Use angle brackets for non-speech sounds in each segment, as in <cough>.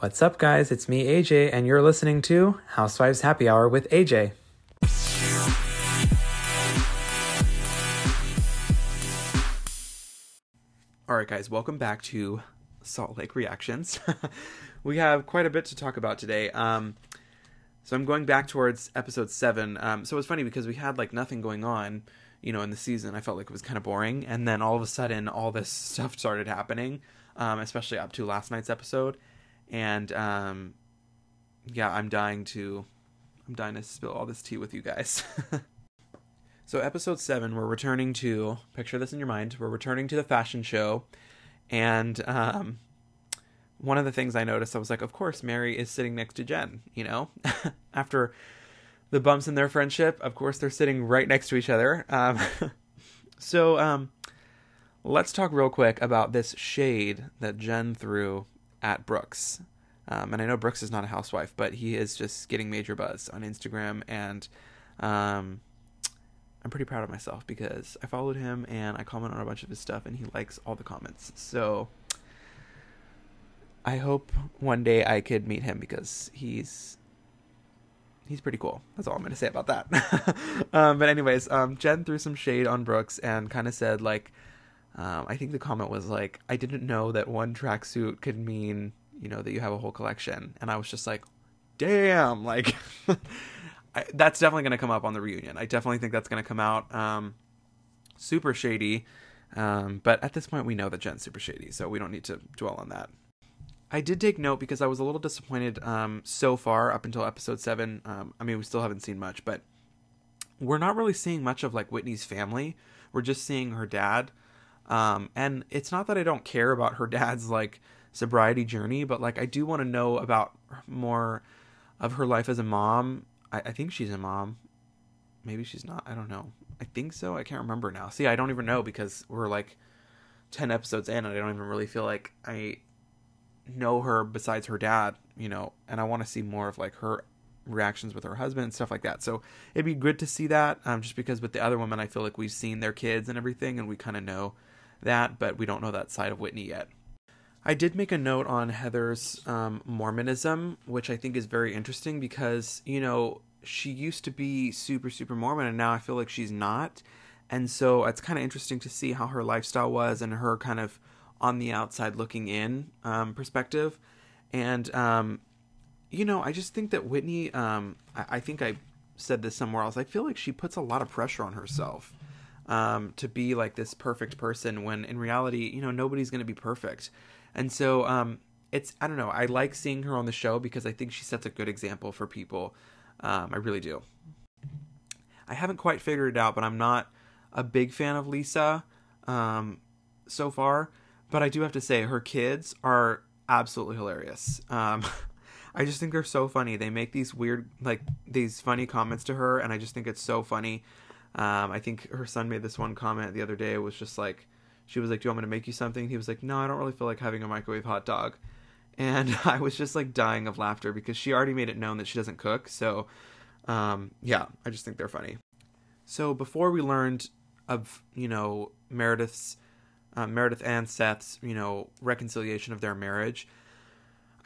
What's up, guys? It's me, AJ, and you're listening to Housewives Happy Hour with AJ. All right, guys, welcome back to Salt Lake Reactions. <laughs> we have quite a bit to talk about today. Um, so I'm going back towards episode seven. Um, so was funny because we had like nothing going on, you know, in the season. I felt like it was kind of boring, and then all of a sudden, all this stuff started happening, um, especially up to last night's episode. And um, yeah, I'm dying to, I'm dying to spill all this tea with you guys. <laughs> So, episode seven, we're returning to picture this in your mind. We're returning to the fashion show, and um, one of the things I noticed, I was like, of course, Mary is sitting next to Jen. You know, <laughs> after the bumps in their friendship, of course, they're sitting right next to each other. Um, <laughs> so, um, let's talk real quick about this shade that Jen threw at Brooks. Um, and I know Brooks is not a housewife, but he is just getting major buzz on Instagram and. Um, I'm pretty proud of myself because I followed him and I comment on a bunch of his stuff and he likes all the comments. So I hope one day I could meet him because he's he's pretty cool. That's all I'm going to say about that. <laughs> um, but anyways, um, Jen threw some shade on Brooks and kind of said like, um, I think the comment was like, I didn't know that one tracksuit could mean you know that you have a whole collection, and I was just like, damn, like. <laughs> I, that's definitely going to come up on the reunion. I definitely think that's going to come out. Um, super shady, um, but at this point we know that Jen's super shady, so we don't need to dwell on that. I did take note because I was a little disappointed um, so far up until episode seven. Um, I mean, we still haven't seen much, but we're not really seeing much of like Whitney's family. We're just seeing her dad, um, and it's not that I don't care about her dad's like sobriety journey, but like I do want to know about more of her life as a mom I, I think she's a mom. Maybe she's not. I don't know. I think so. I can't remember now. See, I don't even know because we're like 10 episodes in and I don't even really feel like I know her besides her dad, you know, and I want to see more of like her reactions with her husband and stuff like that. So it'd be good to see that um, just because with the other women, I feel like we've seen their kids and everything and we kind of know that, but we don't know that side of Whitney yet. I did make a note on Heather's um, Mormonism, which I think is very interesting because, you know, she used to be super, super Mormon and now I feel like she's not. And so it's kind of interesting to see how her lifestyle was and her kind of on the outside looking in um, perspective. And, um, you know, I just think that Whitney, um, I, I, think I said this somewhere else, I feel like she puts a lot of pressure on herself um, to be like this perfect person when in reality, you know, nobody's going to be perfect. And so um, it's I don't know. I like seeing her on the show because I think she sets a good example for people. Um, I really do. I haven't quite figured it out, but I'm not a big fan of Lisa um, so far. But I do have to say, her kids are absolutely hilarious. Um, <laughs> I just think they're so funny. They make these weird, like these funny comments to her, and I just think it's so funny. Um, I think her son made this one comment the other day. It was just like, she was like, "Do you want me to make you something?" He was like, "No, I don't really feel like having a microwave hot dog." And <laughs> I was just like dying of laughter because she already made it known that she doesn't cook. So, um, yeah, I just think they're funny. So before we learned of you know Meredith's uh, Meredith and Seth's you know reconciliation of their marriage,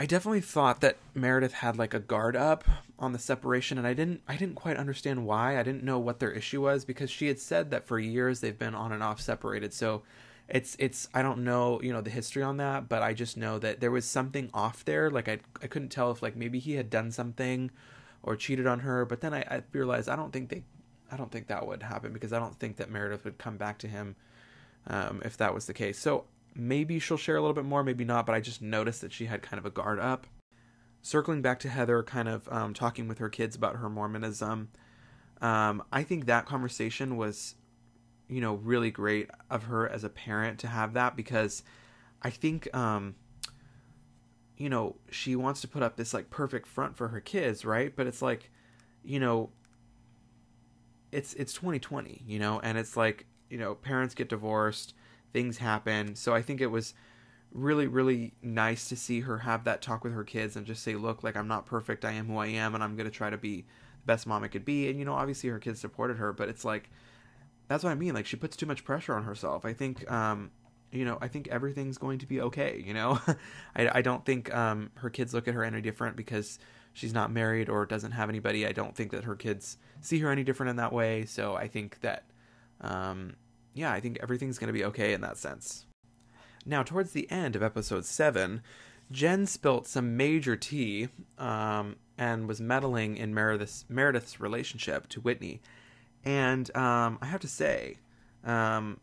I definitely thought that Meredith had like a guard up on the separation and I didn't I didn't quite understand why. I didn't know what their issue was because she had said that for years they've been on and off separated. So it's it's I don't know you know the history on that, but I just know that there was something off there. Like I I couldn't tell if like maybe he had done something or cheated on her. But then I, I realized I don't think they I don't think that would happen because I don't think that Meredith would come back to him um, if that was the case. So maybe she'll share a little bit more, maybe not. But I just noticed that she had kind of a guard up. Circling back to Heather, kind of um, talking with her kids about her Mormonism. Um, I think that conversation was you know, really great of her as a parent to have that because I think, um, you know, she wants to put up this like perfect front for her kids, right? But it's like, you know, it's it's 2020, you know, and it's like, you know, parents get divorced, things happen. So I think it was really really nice to see her have that talk with her kids and just say, "Look, like I'm not perfect. I am who I am and I'm going to try to be the best mom I could be." And you know, obviously her kids supported her, but it's like that's what I mean. Like she puts too much pressure on herself. I think um, you know, I think everything's going to be okay. You know, <laughs> I, I don't think um, her kids look at her any different because she's not married or doesn't have anybody. I don't think that her kids see her any different in that way. So I think that, um, yeah, I think everything's going to be okay in that sense. Now, towards the end of episode seven, Jen spilt some major tea um, and was meddling in Meredith's, Meredith's relationship to Whitney. And um, I have to say, um,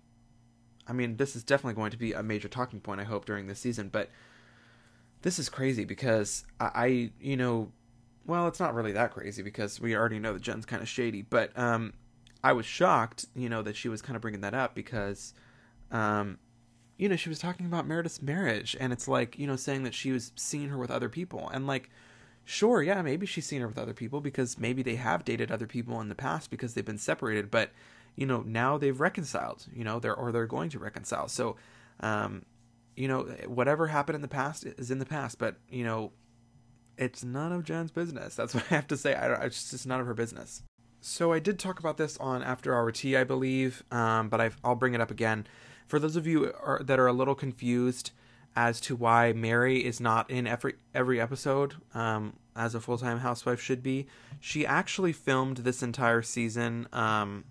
I mean, this is definitely going to be a major talking point, I hope, during this season, but this is crazy because I, I you know, well, it's not really that crazy because we already know that Jen's kind of shady, but um, I was shocked, you know, that she was kind of bringing that up because, um, you know, she was talking about Meredith's marriage, and it's like, you know, saying that she was seeing her with other people, and like, sure, yeah, maybe she's seen her with other people because maybe they have dated other people in the past because they've been separated, but you know now they've reconciled you know they're or they're going to reconcile. So um you know whatever happened in the past is in the past but you know it's none of Jen's business. That's <laughs> what I have to say. I it's just none of her business so I did talk about this on After Hour Tea I believe um but i will bring it up again for those of you are, that are a little confused as to why Mary is not in every every episode um, as a full time housewife should be. She actually filmed this entire season um,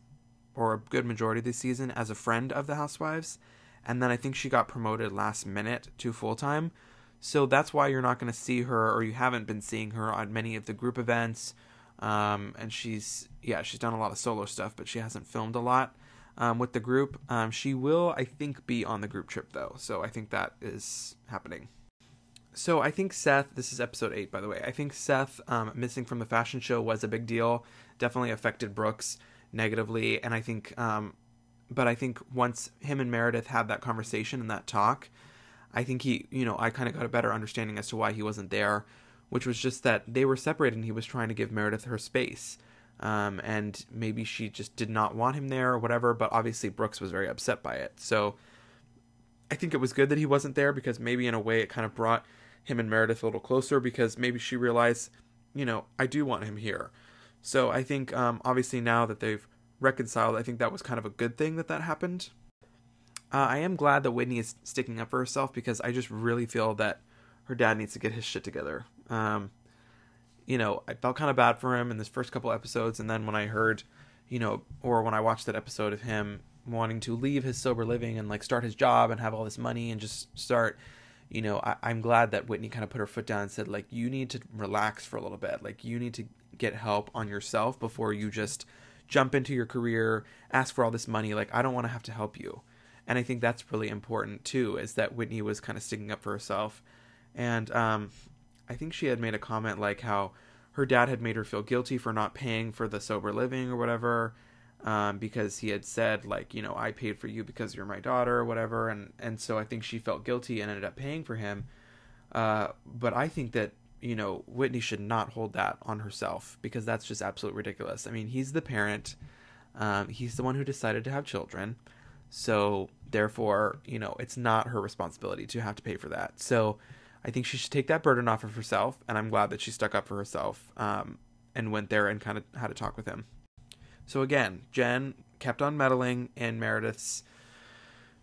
or a good majority of the season as a friend of the housewives and then I think she got promoted last minute to full time. So that's why you're not going to see her, or you haven't been seeing her on many of the group events. Um, and she's, yeah, she's done a lot of solo stuff, but she hasn't filmed a lot um, with the group. Um, she will, I think, be on the group trip though. So I think that is happening. So I think Seth, this is episode eight, by the way. I think Seth um, missing from the fashion show was a big deal. Definitely affected Brooks negatively, and I think, um, but I think once him and Meredith had that conversation and that talk, I think he, you know, I kind of got a better understanding as to why he wasn't there, which was just that they were separated and he was trying to give Meredith her space. Um, and maybe she just did not want him there or whatever, but obviously Brooks was very upset by it. So I think it was good that he wasn't there because maybe in a way it kind of brought him and Meredith a little closer because maybe she realized, you know, I do want him here. So I think um, obviously now that they've reconciled, I think that was kind of a good thing that that happened. Uh, I am glad that Whitney is sticking up for herself because I just really feel that her dad needs to get his shit together. Um, you know, I felt kind of bad for him in this first couple episodes, and then when I heard, you know, or when I watched that episode of him wanting to leave his sober living and like start his job and have all this money and just start you know I, i'm glad that whitney kind of put her foot down and said like you need to relax for a little bit like you need to get help on yourself before you just jump into your career, ask for all this money. Like, I don't want to have to help you. And I think that's really important too, is that Whitney was kind of sticking up for herself. And um, I think she had made a comment like how her dad had made her feel guilty for not paying for the sober living or whatever. Um, because he had said like you know I paid for you because you're my daughter or whatever and and so I think she felt guilty and ended up paying for him uh, but I think that you know, Whitney should not hold that on herself because that's just absolutely ridiculous. I mean, he's the parent. Um, he's the one who decided to have children. So, therefore, you know, it's not her responsibility to have to pay for that. So, I think she should take that burden off of herself. And I'm glad that she stuck up for herself um, and went there and kind of had a talk with him. So, again, Jen kept on meddling in Meredith's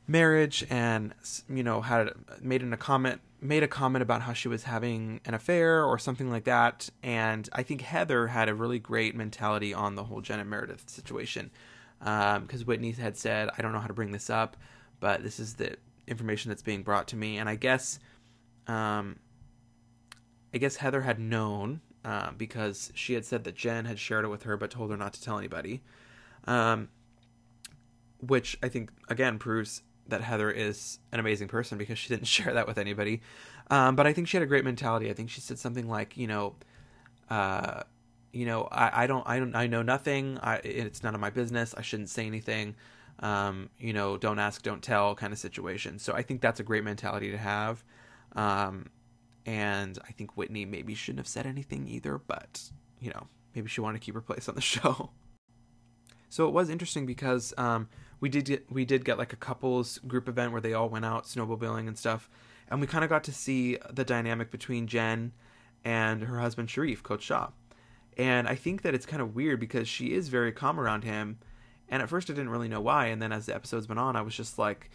marriage and, you know, had made an, a comment made a comment about how she was having an affair or something like that. And I think Heather had a really great mentality on the whole Jen and Meredith situation. Because um, Whitney had said, I don't know how to bring this up, but this is the information that's being brought to me. And I guess, um, I guess Heather had known uh, because she had said that Jen had shared it with her, but told her not to tell anybody. Um, which I think again proves that Heather is an amazing person because she didn't <laughs> share that with anybody. Um, but I think she had a great mentality. I think she said something like, you know, uh, you know, I, I don't, I don't, I know nothing. I, it's none of my business. I shouldn't say anything. Um, you know, don't ask, don't tell kind of situation. So I think that's a great mentality to have. Um, and I think Whitney maybe shouldn't have said anything either, but you know, maybe she wanted to keep her place on the <laughs> show. So it was interesting because um, we did get we did get like a couples group event where they all went out snowmobiling and stuff, and we kind of got to see the dynamic between Jen and her husband Sharrieff, Coach Shah. And I think that it's kind of weird because she is very calm around him. And at first I didn't really know why. And then as the episodes went on, I was just like,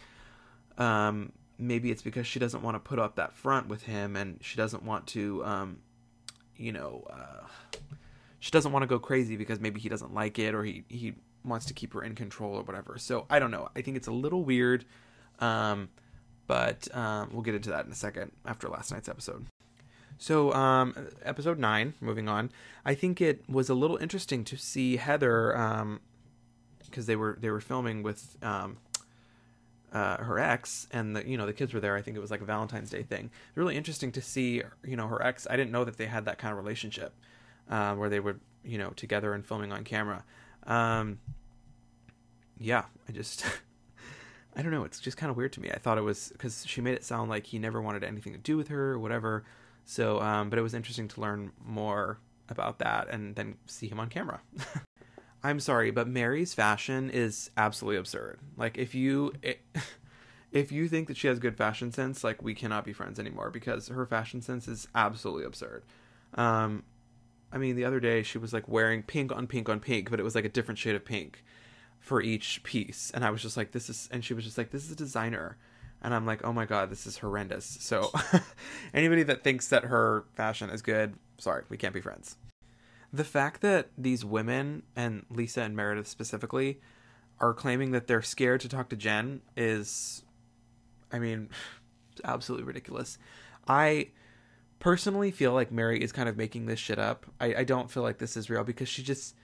Um, maybe it's because she doesn't want to put up that front with him, and she doesn't want to, um, you know, uh, she doesn't want to go crazy because maybe he doesn't like it or he he wants to keep her in control or whatever. So I don't know. I think it's a little weird, um, but um, we'll get into that in a second after last night's episode. So, um, episode nine, moving on. I think it was a little interesting to see Heather, because um, they were they were filming with um, uh, her ex, and the you know the kids were there. I think it was like a Valentine's Day thing. Really interesting to see, you know, her ex. I didn't know that they had that kind of relationship uh, where they were you know together and filming on camera. Um, yeah, I just. <laughs> I don't know. It's just kind of weird to me. I thought it was because she made it sound like he never wanted anything to do with her or whatever. So, um, but it was interesting to learn more about that and then see him on camera. <laughs> I'm sorry, but Mary's fashion is absolutely absurd. Like if you <laughs> if you think that she has good fashion sense, like we cannot be friends anymore because her fashion sense is absolutely absurd. Um, I mean, the other day she was like wearing pink on pink on pink, but it was like a different shade of pink for each piece, and I was just like, "This is," and she was just like, "This is a designer." and I'm like, oh my god, this is horrendous. So, <laughs> anybody that thinks that her fashion is good, sorry, we can't be friends. The fact that these women, and Lisa and Meredith specifically, are claiming that they're scared to talk to Jen is, I mean, <laughs> absolutely ridiculous. I personally feel like Mary is kind of making this shit up. I, I don't feel like this is real because she just,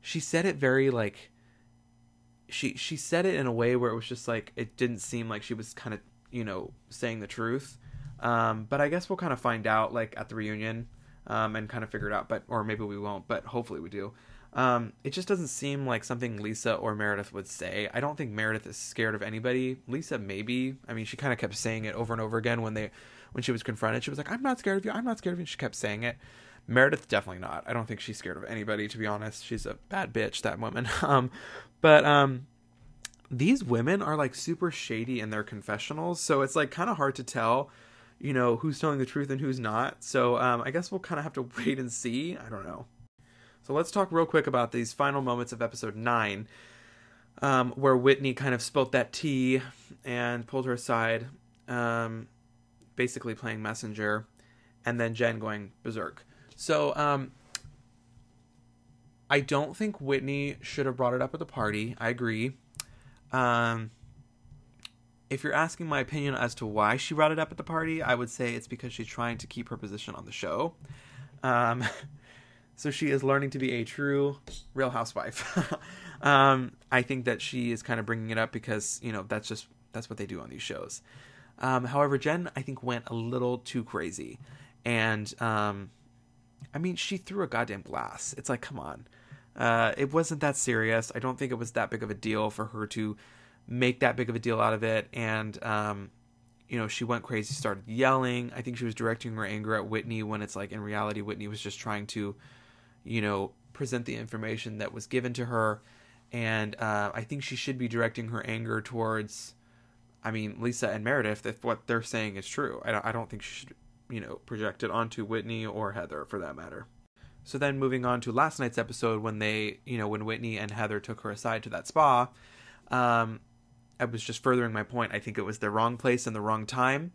she said it very like, she she said it in a way where it was just like it didn't seem like she was kind of you know saying the truth um, but i guess we'll kind of find out like at the reunion um, and kind of figure it out but or maybe we won't but hopefully we do. Um, it just doesn't seem like something lisa or meredith would say. I don't think meredith is scared of anybody. Lisa maybe. I mean she kind of kept saying it over and over again when they when she was confronted. She was like i'm not scared of you. I'm not scared of you. She kept saying it. Meredith definitely not. I don't think she's scared of anybody to be honest. She's a bad bitch that woman. <laughs> Um but um these women are like super shady in their confessionals, so it's like kind of hard to tell, you know, who's telling the truth and who's not. So um I guess we'll kind of have to <laughs> wait and see. I don't know. So let's talk real quick about these final moments of episode 9. Um, where Whitney kind of spilt that tea and pulled her aside, um, basically playing messenger, and then Jen going berserk. So, um, I don't think Whitney should have brought it up at the party. I agree. Um, if you're asking my opinion as to why she brought it up at the party, I would say it's because she's trying to keep her position on the show. Um, <laughs> so she is learning to be a true real housewife. <laughs> um, I think that she is kind of bringing it up because you know that's just that's what they do on these shows. Um, however, Jen I think went a little too crazy, and um, I mean, she threw a goddamn glass. It's like, come on. Uh, it wasn't that serious. I don't think it was that big of a deal for her to make that big of a deal out of it. And, um, you know, she went crazy, started yelling. I think she was directing her anger at Whitney when it's like in reality, Whitney was just trying to, you know, present the information that was given to her. And uh, I think she should be directing her anger towards, I mean, Lisa and Meredith if what they're saying is true. I don't, I don't think she should you know, project it onto Whitney or Heather for that matter. So then moving on to last night's episode when they, you know, when Whitney and Heather took her aside to that spa, um, I was just furthering my point. I think it was the wrong place and the wrong time.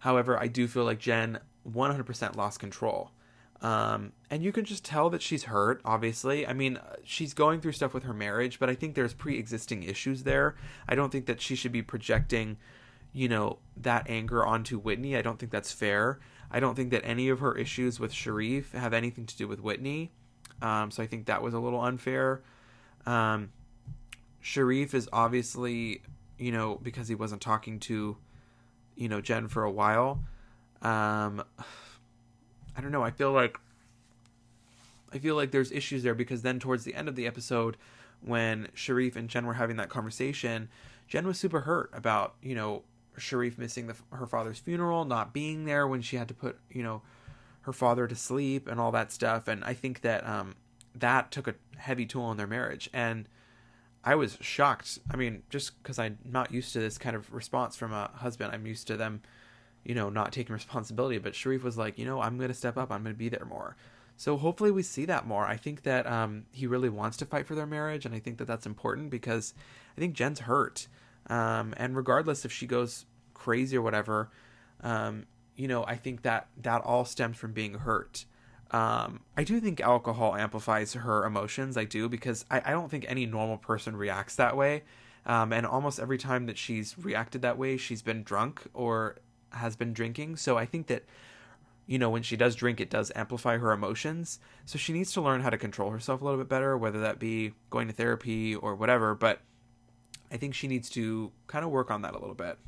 However, I do feel like Jen 100% lost control. Um, and you can just tell that she's hurt, obviously. I mean, she's going through stuff with her marriage, but I think there's pre existing issues there. I don't think that she should be projecting you know, that anger onto Whitney. I don't think that's fair. I don't think that any of her issues with Sharrieff have anything to do with Whitney. Um, so I think that was a little unfair. Um, Sharrieff is obviously, you know, because he wasn't talking to, you know, Jen for a while. Um, I don't know. I feel like I feel like there's issues there because then towards the end of the episode, when Sharrieff and Jen were having that conversation, Jen was super hurt about you know Sharrieff missing the, her father's funeral, not being there when she had to put, you know, her father to sleep and all that stuff. And I think that um, that took a heavy toll on their marriage. And I was shocked. I mean, just because I'm not used to this kind of response from a husband, I'm used to them, you know, not taking <laughs> responsibility. But Sharrieff was like, you know, I'm going to step up. I'm going to be there more. So hopefully we see that more. I think that um, he really wants to fight for their marriage, and I think that that's important because I think Jen's hurt. Um, and regardless if she goes crazy or whatever, um, you know, I think that that all stems from being hurt. Um, I do think alcohol amplifies her emotions. I do because I, I don't think any normal person reacts that way. Um, and almost every time that she's reacted that way, she's been drunk or has been drinking. So I think that, you know, when she does drink, it does amplify her emotions. So she needs to learn how to control herself a little bit better, whether that be going to therapy or whatever. But I think she needs to kind of work on that a little bit.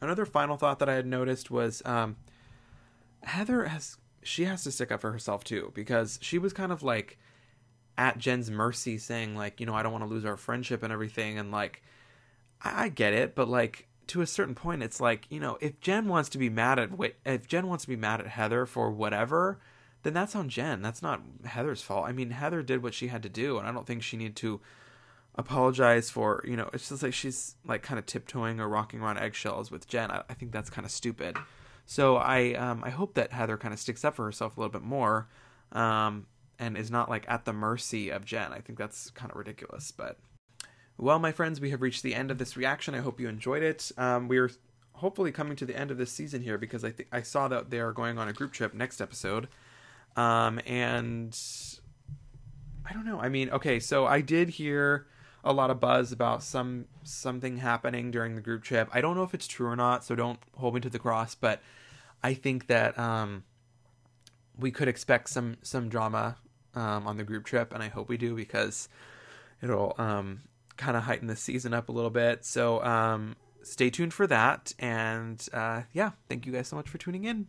Another final thought that I had noticed was um, Heather has she has to stick up for herself too because she was kind of like at Jen's mercy saying like, you know, I don't want to lose our friendship and everything and like I, I get it, but like to a certain point it's like, you know, if Jen wants to be mad at if Jen wants to be mad at Heather for whatever, then that's on Jen. That's not Heather's fault. I mean, Heather did what she had to do and I don't think she needed to apologize for, you know, it's just like she's like kind of tiptoeing or rocking around eggshells with Jen. I, I think that's kind of stupid. So I um, I hope that Heather kind of sticks up for herself a little bit more. Um, and is not like at the mercy of Jen. I think that's kind of ridiculous. But well, my friends, we have reached the end of this reaction. I hope you enjoyed it. Um, we are hopefully coming to the end of this season here because I think I saw that they are going on a group trip next episode. Um, and I don't know. I mean, okay, so I did hear a lot of buzz about some something happening during the group trip. I don't know if it's true or not, so don't hold me to the cross, but I think that um, we could expect some some drama um, on the group trip, and I hope we do because it'll um, kind of heighten the season up a little bit. So um, stay tuned for that. And uh, yeah, thank you guys so much for tuning in.